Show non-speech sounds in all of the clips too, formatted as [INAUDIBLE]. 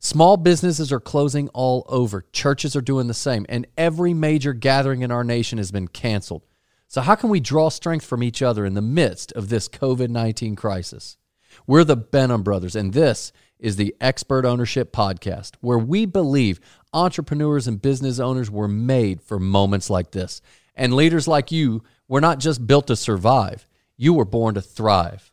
Small businesses are closing all over. Churches are doing the same. And every major gathering in our nation has been canceled. So, how can we draw strength from each other in the midst of this COVID 19 crisis? We're the Benham Brothers, and this is the Expert Ownership Podcast, where we believe entrepreneurs and business owners were made for moments like this. And leaders like you were not just built to survive, you were born to thrive.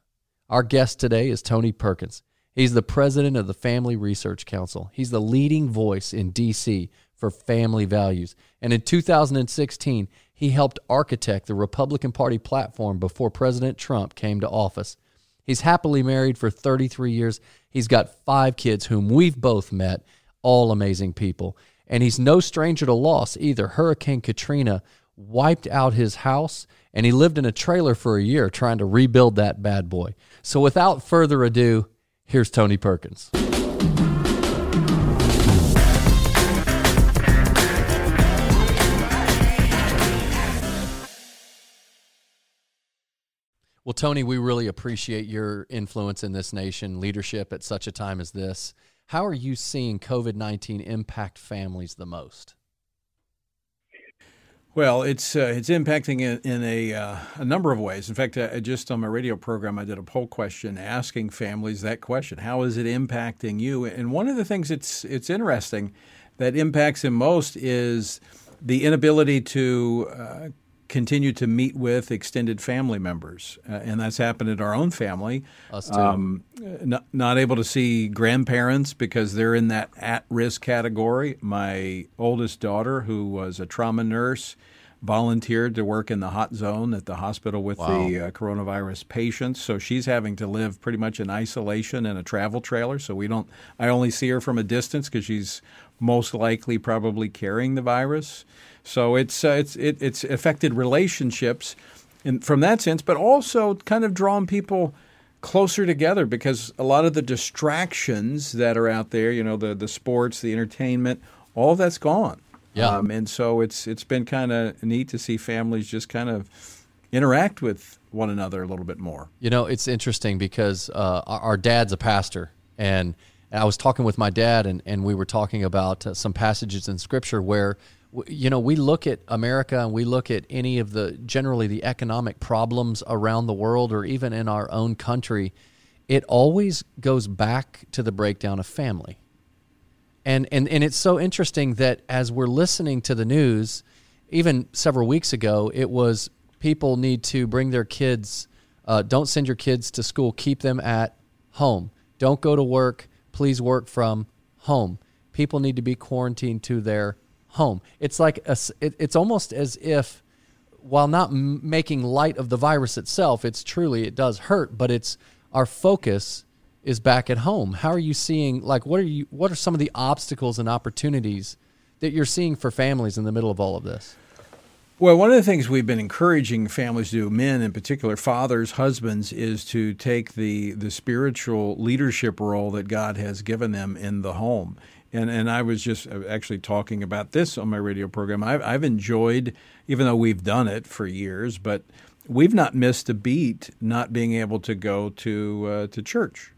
Our guest today is Tony Perkins. He's the president of the Family Research Council. He's the leading voice in D.C. for family values. And in 2016, he helped architect the Republican Party platform before President Trump came to office. He's happily married for 33 years. He's got five kids whom we've both met, all amazing people. And he's no stranger to loss either. Hurricane Katrina wiped out his house, and he lived in a trailer for a year trying to rebuild that bad boy. So without further ado, Here's Tony Perkins. Well, Tony, we really appreciate your influence in this nation, leadership at such a time as this. How are you seeing COVID 19 impact families the most? Well, it's uh, it's impacting in, a, uh, a number of ways. In fact, uh, just on my radio program, I did a poll question asking families that question: How is it impacting you? And one of the things it's it's interesting that impacts them most is the inability to uh, continue to meet with extended family members, uh, and that's happened in our own family. Us too. Um, not, not, able to see grandparents because they're in that at-risk category. My oldest daughter, who was a trauma nurse, volunteered to work in the hot zone at the hospital with wow. the uh, coronavirus patients. So she's having to live pretty much in isolation in a travel trailer. So we don't. I only see her from a distance because she's most likely probably carrying the virus. So it's uh, it's it, it's affected relationships, in, from that sense, but also kind of drawn people closer together because a lot of the distractions that are out there, you know, the the sports, the entertainment, all that's gone. Yeah. Um, and so it's it's been kind of neat to see families just kind of interact with one another a little bit more. You know, it's interesting because uh, our, dad's a pastor, and, I was talking with my dad, and, and we were talking about uh, some passages in Scripture where you know, we look at America and we look at any of the generally the economic problems around the world or even in our own country, it always goes back to the breakdown of family. And and and it's so interesting that as we're listening to the news, even several weeks ago, it was people need to bring their kids. Uh, don't send your kids to school. Keep them at home. Don't go to work. Please work from home. People need to be quarantined to their home. It's like a, it, it's almost as if, while not m- making light of the virus itself, it's truly it does hurt, but it's our focus is back at home. How are you seeing? Like, what are you? What are some of the obstacles and opportunities that you're seeing for families in the middle of all of this? Well, one of the things we've been encouraging families to do, men in particular, fathers, husbands, is to take the the spiritual leadership role that God has given them in the home. And and I was just uh, actually talking about this on my radio program. I've, I've enjoyed, even though we've done it for years, but we've not missed a beat not being able to go to uh, to church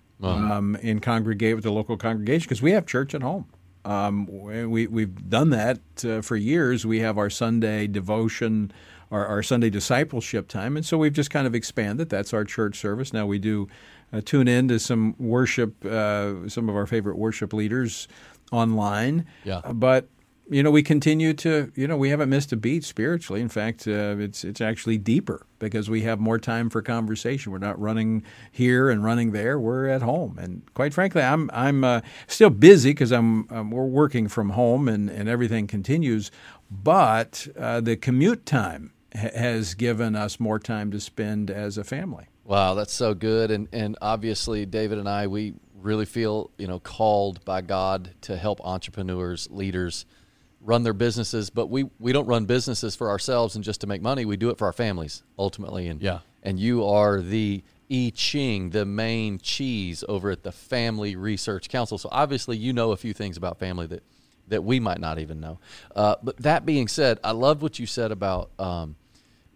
um, and congregate with the local congregation because we have church at home. Um, we we've done that uh, for years. We have our Sunday devotion, our, our, Sunday discipleship time, and so we've just kind of expanded. That's our church service. Now we do uh, tune in to some worship, uh, some of our favorite worship leaders online. Yeah. But you know, we continue to, you know, we haven't missed a beat spiritually. In fact, uh, it's it's actually deeper because we have more time for conversation. We're not running here and running there. We're at home, and quite frankly, I'm I'm uh, still busy because I'm, um, we're working from home and and everything continues. But uh, the commute time ha- has given us more time to spend as a family. Wow, that's so good, and and obviously, David and I we really feel you know called by God to help entrepreneurs, leaders run their businesses. But we we don't run businesses for ourselves and just to make money. We do it for our families ultimately. And yeah, and you are the I Ching, the main cheese over at the Family Research Council. So obviously, you know a few things about family that that we might not even know. Uh, but that being said, I love what you said about um,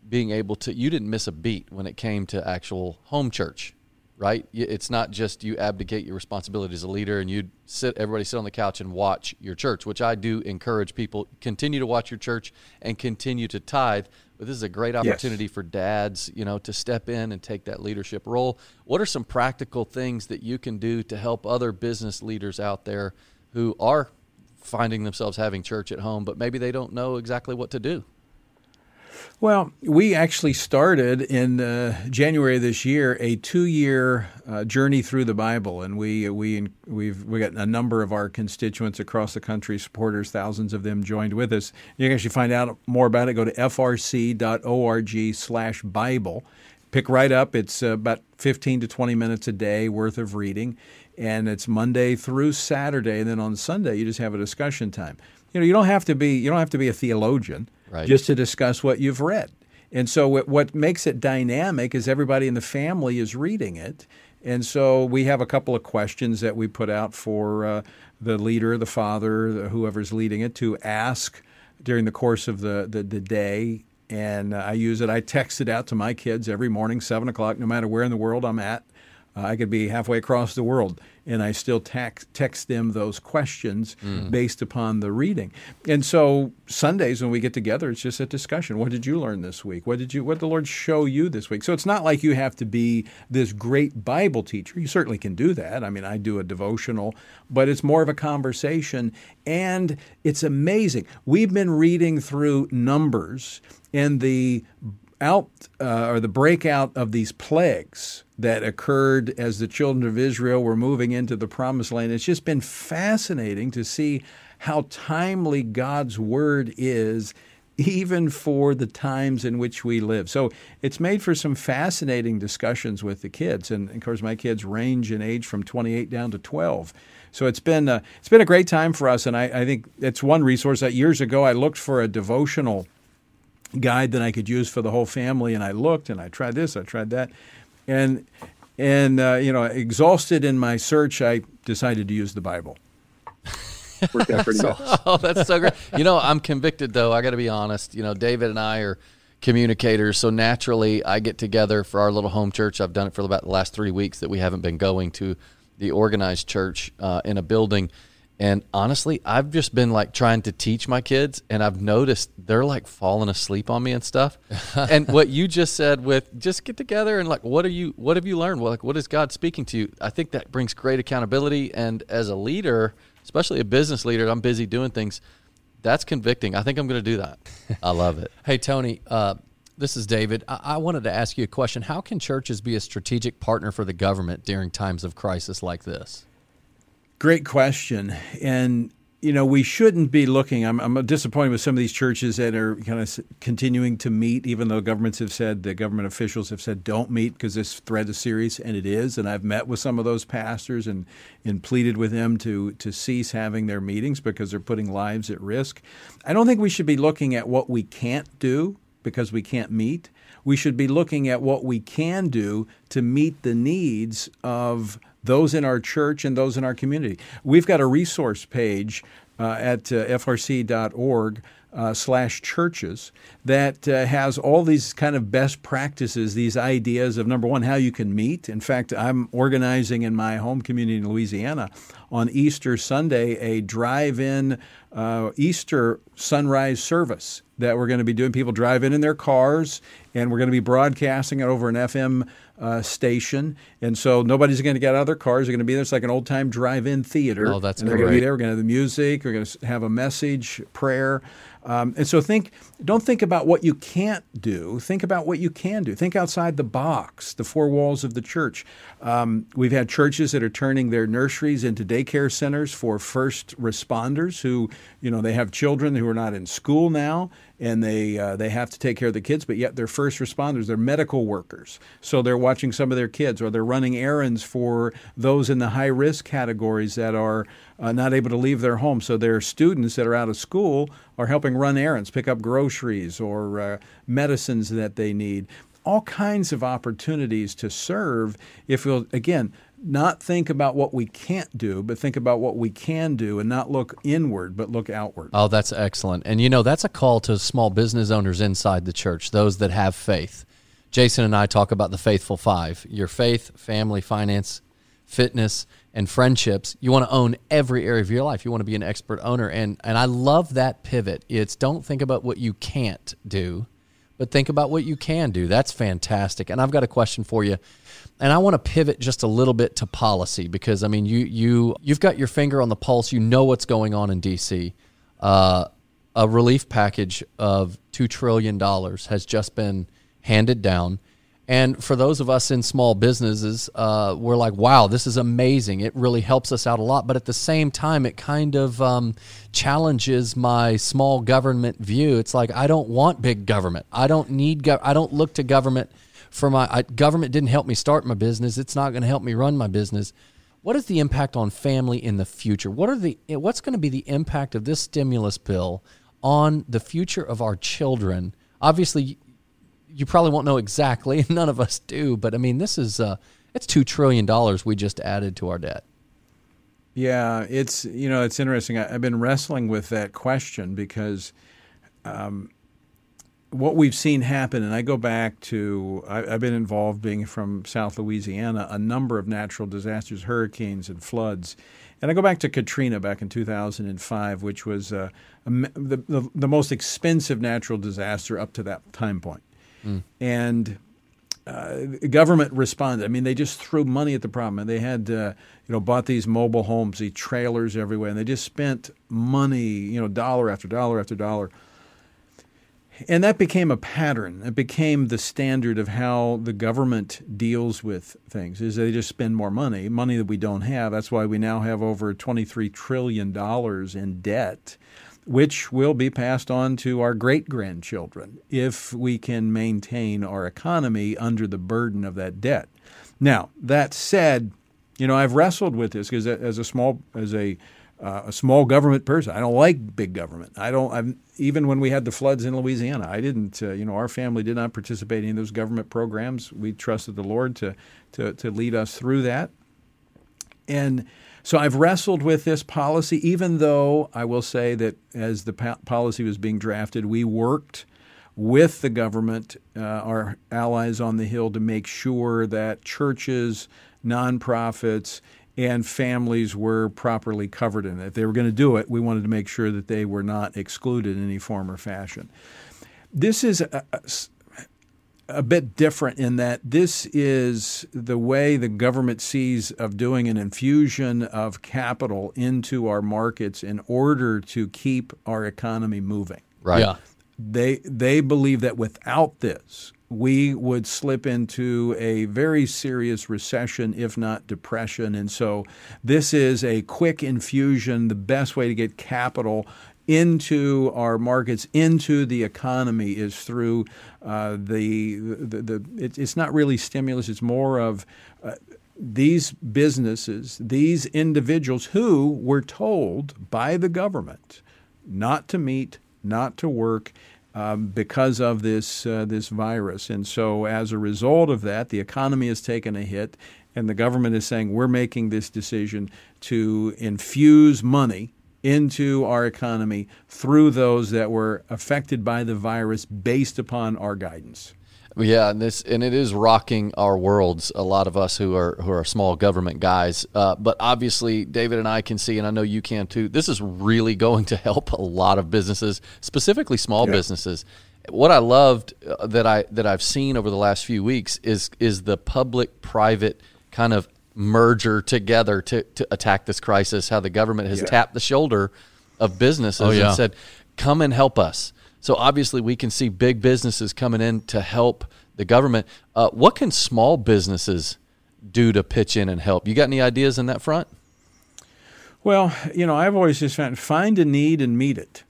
being able to. You didn't miss a beat when it came to actual home church right? It's not just you abdicate your responsibility as a leader and you sit everybody sit on the couch and watch your church, which I do encourage people continue to watch your church and continue to tithe. But this is a great opportunity yes. for dads, you know, to step in and take that leadership role. What are some practical things that you can do to help other business leaders out there who are finding themselves having church at home, but maybe they don't know exactly what to do? Well, we actually started in uh, January of this year a two-year uh, journey through the Bible, and we we we've we got a number of our constituents across the country, supporters, thousands of them joined with us. You can actually find out more about it. Go to frc.org/bible. Pick right up. It's uh, about 15 to 20 minutes a day worth of reading, and it's Monday through Saturday. And then on Sunday, you just have a discussion time. You know, you don't have to be you don't have to be a theologian right. just to discuss what you've read. And so what, what makes it dynamic is everybody in the family is reading it. And so we have a couple of questions that we put out for uh, the leader, the father, the, whoever's leading it to ask during the course of the, the, the day. And I use it. I text it out to my kids every morning, 7 o'clock, no matter where in the world I'm at. Uh, I could be halfway across the world and I still text, text them those questions mm. based upon the reading. And so Sundays when we get together, it's just a discussion. What did you learn this week? What did you what did the Lord show you this week? So it's not like you have to be this great Bible teacher. You certainly can do that. I mean, I do a devotional, but it's more of a conversation and it's amazing. We've been reading through Numbers and the out uh, or the breakout of these plagues that occurred as the children of Israel were moving into the promised land. It's just been fascinating to see how timely God's word is even for the times in which we live. So it's made for some fascinating discussions with the kids, and of course, my kids range in age from 28 down to 12. So it's been a, it's been a great time for us, and I, I think it's one resource that years ago I looked for a devotional guide that I could use for the whole family. And I looked and I tried this, I tried that, and and uh, you know, exhausted in my search, I decided to use the Bible. [LAUGHS] Worked out pretty so, [LAUGHS] Oh, that's so great. You know, I'm convicted though. I got to be honest. You know, David and I are communicators, so naturally, I get together for our little home church. I've done it for about the last three weeks that we haven't been going to the organized church uh, in a building and honestly, I've just been like trying to teach my kids, and I've noticed they're like falling asleep on me and stuff. [LAUGHS] and what you just said with just get together and like, what are you, what have you learned? Well, like, what is God speaking to you? I think that brings great accountability. And as a leader, especially a business leader, I'm busy doing things. That's convicting. I think I'm going to do that. [LAUGHS] I love it. hey, Tony, uh, this is David. I-, I wanted to ask you a question. How can churches be a strategic partner for the government during times of crisis like this? Great question. And you know, we shouldn't be looking. I'm, I'm, disappointed with some of these churches that are kind of continuing to meet, even though governments have said, the government officials have said, don't meet because this threat is serious, and it is. And I've met with some of those pastors and, and pleaded with them to, to cease having their meetings because they're putting lives at risk. I don't think we should be looking at what we can't do because we can't meet. We should be looking at what we can do to meet the needs of those in our church and those in our community. We've got a resource page uh, at uh, frc.org uh, slash churches that uh, has all these kind of best practices, these ideas of number one, how you can meet. In fact, I'm organizing in my home community in Louisiana on Easter Sunday a drive in uh, Easter sunrise service that we're going to be doing. People drive in in their cars, and we're going to be broadcasting it over an FM uh, station. And so nobody's going to get out of their cars. They're going to be there. It's like an old time drive in theater. Oh, that's and they're going to be there. We're going to have the music. We're going to have a message, prayer. Um, and so think, don't think about what you can't do. Think about what you can do. Think outside the box, the four walls of the church. Um, we've had churches that are turning their nurseries into daycare centers for first responders who, you know, they have children who are not in school now and they uh, they have to take care of the kids, but yet they're first responders. They're medical workers, so they're watching some of their kids, or they're running errands for those in the high risk categories that are uh, not able to leave their home. So their students that are out of school are helping run errands, pick up groceries or uh, medicines that they need. All kinds of opportunities to serve if we'll again not think about what we can't do, but think about what we can do and not look inward, but look outward. Oh, that's excellent. And you know, that's a call to small business owners inside the church, those that have faith, Jason and I talk about the faithful five your faith, family, finance, fitness, and friendships. You want to own every area of your life. You want to be an expert owner. And, and I love that pivot. It's don't think about what you can't do, but think about what you can do. That's fantastic. And I've got a question for you. And I want to pivot just a little bit to policy because I mean you you you've got your finger on the pulse. You know what's going on in DC. Uh, a relief package of two trillion dollars has just been handed down. And for those of us in small businesses, uh, we're like, wow, this is amazing. It really helps us out a lot. But at the same time, it kind of um, challenges my small government view. It's like, I don't want big government. I don't need, go- I don't look to government for my, I, government didn't help me start my business. It's not going to help me run my business. What is the impact on family in the future? What are the, what's going to be the impact of this stimulus bill on the future of our children? Obviously, you probably won't know exactly. [LAUGHS] None of us do, but I mean, this is uh, it's two trillion dollars we just added to our debt. Yeah, it's you know it's interesting. I, have been wrestling with that question because um, what we've seen happen, and I go back to I, have been involved being from South Louisiana, a number of natural disasters, hurricanes and floods, and I go back to Katrina back in 2005, which was uh, the, the the most expensive natural disaster up to that time point. Mm. And uh, government responded. I mean, they just threw money at the problem, and they had, uh, you know, bought these mobile homes, these trailers everywhere, and they just spent money, you know, dollar after dollar after dollar. And that became a pattern. It became the standard of how the government deals with things. Is they just spend more money, money that we don't have. That's why we now have over twenty-three trillion dollars in debt which will be passed on to our great grandchildren if we can maintain our economy under the burden of that debt. Now, that said, you know, I've wrestled with this because as a small as a uh, a small government person, I don't like big government. I don't. I'm, even when we had the floods in Louisiana, I didn't. Uh, you know, our family did not participate in those government programs. We trusted the Lord to to to lead us through that. And so I've wrestled with this policy, even though I will say that as the policy was being drafted, we worked with the government, uh, our allies on the Hill, to make sure that churches, nonprofits, and families were properly covered in it. If they were going to do it, we wanted to make sure that they were not excluded in any form or fashion. This is a, a, a bit different in that this is the way the government sees of doing an infusion of capital into our markets in order to keep our economy moving. Right. Yeah. They they believe that without this, we would slip into a very serious recession, if not depression. And so, this is a quick infusion, the best way to get capital into our markets, into the economy, is through uh, the, the, the it, it's not really stimulus, it's more of uh, these businesses, these individuals who were told by the government not to meet, not to work. Um, because of this uh, this virus, and so as a result of that, the economy has taken a hit, and the government is saying we're making this decision to infuse money into our economy through those that were affected by the virus based upon our guidance. Yeah, and this and it is rocking our worlds. A lot of us who are who are small government guys, uh, but obviously David and I can see, and I know you can too. This is really going to help a lot of businesses, specifically small yeah. businesses. What I loved uh, that I that I've seen over the last few weeks is is the public private kind of merger together to, to attack this crisis, how the government has yeah. tapped the shoulder of businesses oh, yeah. and said, come and help us. So obviously, we can see big businesses coming in to help the government. Uh, what can small businesses do to pitch in and help? You got any ideas in that front? Well, you know, I've always just found find a need and meet it.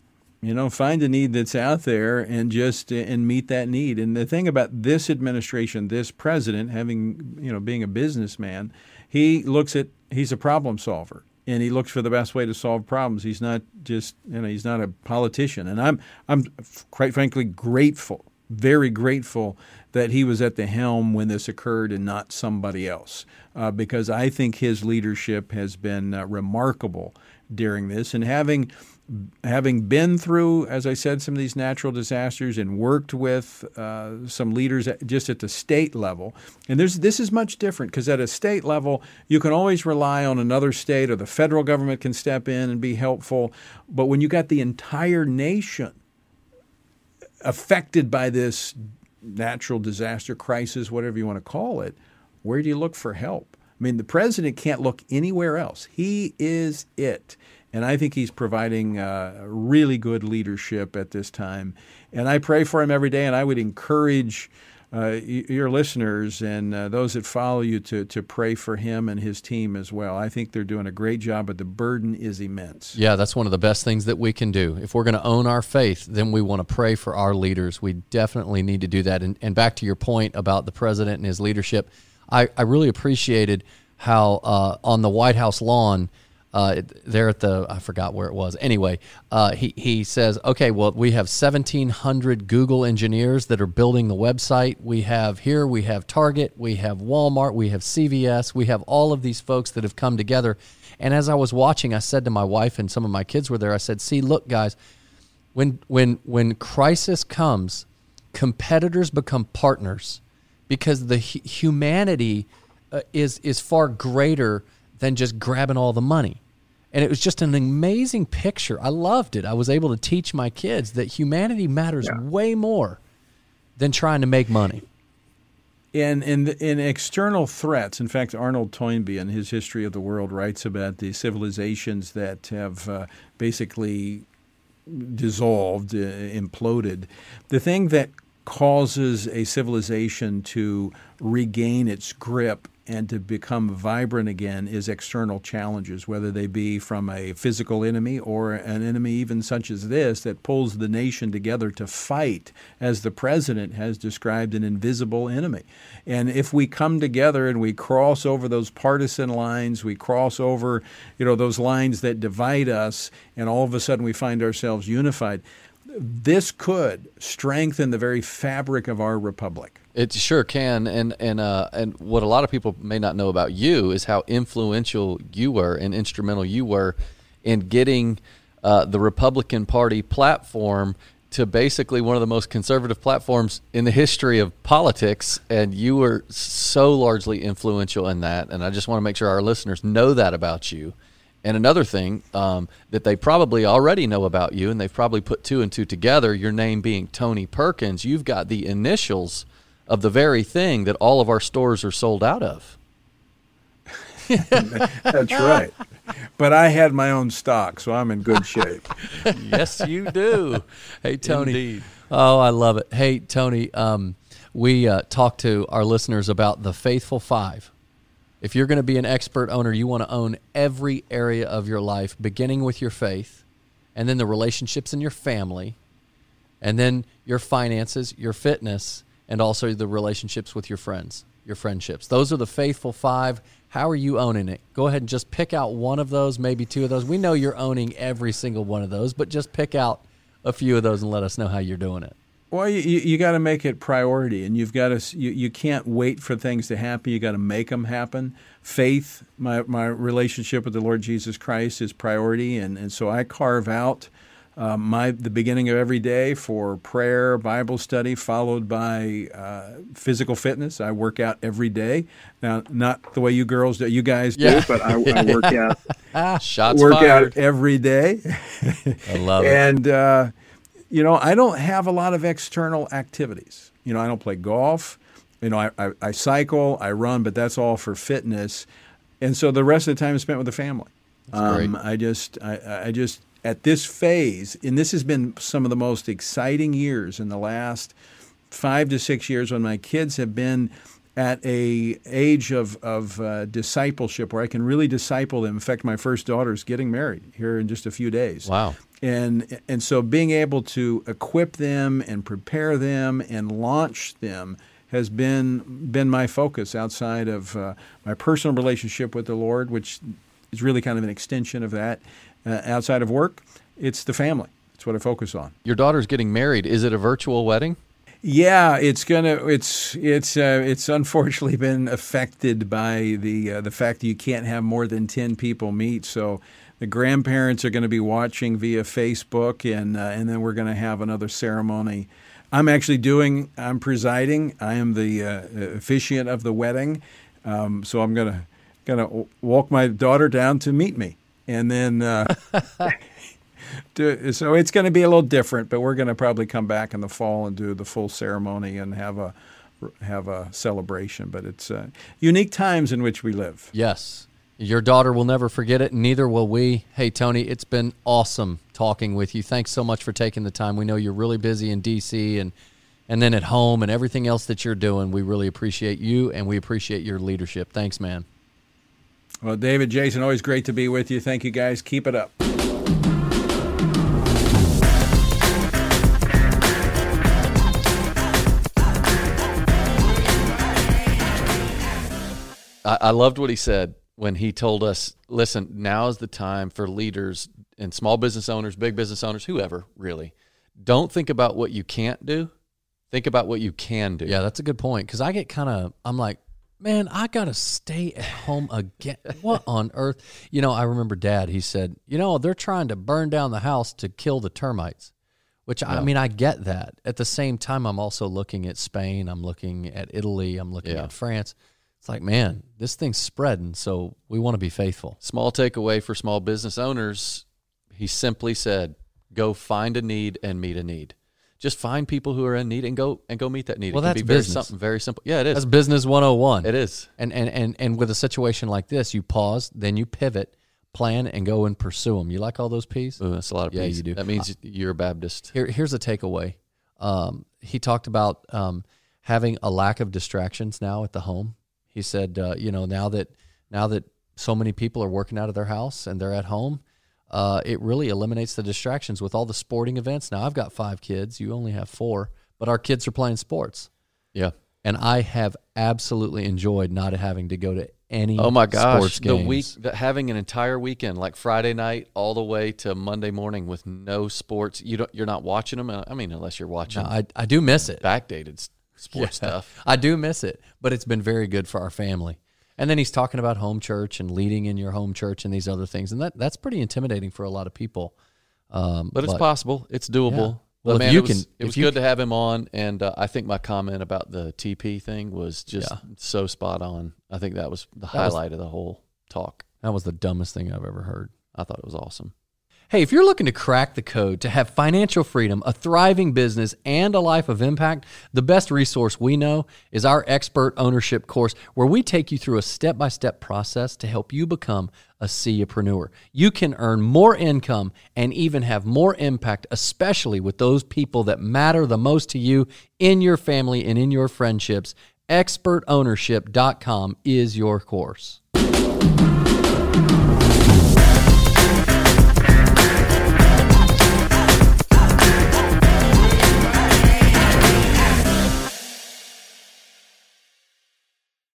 You know, find a need that's out there and just and meet that need. And the thing about this administration, this president, having you know being a businessman, he looks at he's a problem solver and he looks for the best way to solve problems. He's not just you know he's not a politician. And I'm I'm quite frankly grateful, very grateful that he was at the helm when this occurred and not somebody else, uh, because I think his leadership has been uh, remarkable during this, and having having been through, as I said, some of these natural disasters and worked with uh, some leaders at, just at the state level, and this is much different because at a state level you can always rely on another state or the federal government can step in and be helpful, but when you got the entire nation affected by this natural disaster crisis, whatever you want to call it, where do you look for help? I mean, the president can't look anywhere else. He is it. And I think he's providing uh, really good leadership at this time. And I pray for him every day, and I would encourage uh, your listeners and uh, those that follow you to, to pray for him and his team as well. I think they're doing a great job, but the burden is immense. Yeah, that's one of the best things that we can do. If we're going to own our faith, then we want to pray for our leaders. We definitely need to do that. And, and back to your point about the president and his leadership, I, I really appreciated how uh, on the White House lawn, uh, there at the I forgot where it was. Anyway, uh, he he says, okay, well we have 1,700 Google engineers that are building the website. We have here we have Target, we have Walmart, we have CVS, we have all of these folks that have come together. And as I was watching, I said to my wife and some of my kids were there. I said, see, look, guys, when when when crisis comes, competitors become partners because the humanity uh, is is far greater than just grabbing all the money. And it was just an amazing picture. I loved it. I was able to teach my kids that humanity matters yeah. way more than trying to make money. In, in, in external threats, in fact, Arnold Toynbee in his History of the World writes about the civilizations that have uh, basically dissolved, uh, imploded. The thing that causes a civilization to regain its grip and to become vibrant again is external challenges, whether they be from a physical enemy or an enemy even such as this that pulls the nation together to fight, as the president has described, an invisible enemy. And if we come together and we cross over those partisan lines, we cross over, you know, those lines that divide us, and all of a sudden we find ourselves unified, this could strengthen the very fabric of our republic. It sure can, and and uh, and what a lot of people may not know about you is how influential you were and instrumental you were in getting uh, the Republican Party platform to basically one of the most conservative platforms in the history of politics, and you were so largely influential in that. And I just want to make sure our listeners know that about you. And another thing um, that they probably already know about you, and they've probably put two and two together, your name being Tony Perkins, you've got the initials of the very thing that all of our stores are sold out of. [LAUGHS] That's right. But I had my own stock, so I'm in good shape. [LAUGHS] yes, you do. Hey, Tony. Indeed. Oh, I love it. Hey, Tony, um, we uh, talked to our listeners about the Faithful Five if you're going to be an expert owner, you want to own every area of your life, beginning with your faith, and then the relationships in your family, and then your finances, your fitness, and also the relationships with your friends, your friendships. Those are the faithful five. How are you owning it? Go ahead and just pick out one of those, maybe two of those. We know you're owning every single one of those, but just pick out a few of those and let us know how you're doing it. Well, you, you got to make it priority, and you've got to you, you can't wait for things to happen. You got to make them happen. Faith, my my relationship with the Lord Jesus Christ is priority, and, and so I carve out uh, my the beginning of every day for prayer, Bible study, followed by uh, physical fitness. I work out every day. Now, not the way you girls do, you guys do, but I, I, work [LAUGHS] out. Shots work fired. out every day. I love it. [LAUGHS] And uh, you know, I don't have a lot of external activities. You know, I don't play golf. You know, I, I, I cycle, I run, but that's all for fitness. And so the rest of the time is spent with the family. Um, I just, I, I just, at this phase, and this has been some of the most exciting years in the last five to six years when my kids have been at a age of, of uh, discipleship where I can really disciple them. In fact, my first daughter is getting married here in just a few days. Wow and and so being able to equip them and prepare them and launch them has been been my focus outside of uh, my personal relationship with the Lord, which is really kind of an extension of that. Uh, outside of work, it's the family. It's what I focus on. Your daughter's getting married. Is it a virtual wedding? Yeah, it's gonna. It's it's uh, it's unfortunately [LAUGHS] been affected by the uh, the fact that you can't have more than ten people meet. So the grandparents are going to be watching via Facebook, and uh, and then we're going to have another ceremony. I'm actually doing. I'm presiding. I am the uh, officiant of the wedding, um, so I'm gonna gonna walk my daughter down to meet me, and then. [LAUGHS] Do, so it's going to be a little different, but we're going to probably come back in the fall and do the full ceremony and have a have a celebration. But it's uh, unique times in which we live. Yes, your daughter will never forget it, and neither will we. Hey, Tony, it's been awesome talking with you. Thanks so much for taking the time. We know you're really busy in D.C. and and then at home and everything else that you're doing. We really appreciate you and we appreciate your leadership. Thanks, man. Well, David, Jason, always great to be with you. Thank you, guys. Keep it up. I, I loved what he said when he told us, listen, now is the time for leaders and small business owners, big business owners, whoever really. Don't think about what you can't do. Think about what you can do. Yeah, that's a good point. Because I get kind of, I'm like, man, I got to stay at home again. what [LAUGHS] on earth? You know, I remember dad, he said, you know, they're trying to burn down the house to kill the termites, which yeah. I mean, I get that. At the same time, I'm also looking at Spain, I'm looking at Italy, I'm looking yeah. at France it's like, man, this thing's spreading, so we want to be faithful. Small takeaway for small business owners. He simply said, go find a need and meet a need. Just find people who are in need and go and go meet that need. Well, it that's very business. something very simple. Yeah, it is. That's business 101. It is. And, and and and with a situation like this, you pause, then you pivot, plan, and go and pursue them. You like all those P's? Ooh, that's a lot of yeah, P's. you do. That means uh, you're a Baptist. Here, here's a takeaway. Um, he talked about um, having a lack of distractions now at the home he said, uh, you know, now that now that so many people are working out of their house and they're at home, uh, it really eliminates the distractions with all the sporting events. Now I've got five kids. You only have four, but our kids are playing sports. Yeah, and I have absolutely enjoyed not having to go to any. Oh my gosh, the week having an entire weekend like Friday night all the way to Monday morning with no sports. You don't. You're not watching them. I mean, unless you're watching. No, I I do miss it. Backdated sports yeah, stuff. I do miss it, but it's been very good for our family. And then he's talking about home church and leading in your home church and these other things, and that that's pretty intimidating for a lot of people. Um, but it's but, possible. It's doable. Yeah. Well, man, you it was, can, it was good can. to have him on, and uh, I think my comment about the TP thing was just yeah. so spot on. I think that was the that highlight was, of the whole talk. That was the dumbest thing I've ever heard. I thought it was awesome. Hey, if you're looking to crack the code to have financial freedom, a thriving business, and a life of impact, the best resource we know is our expert ownership course, where we take you through a step by step process to help you become a CEOpreneur. You can earn more income and even have more impact, especially with those people that matter the most to you in your family and in your friendships. ExpertOwnership.com is your course.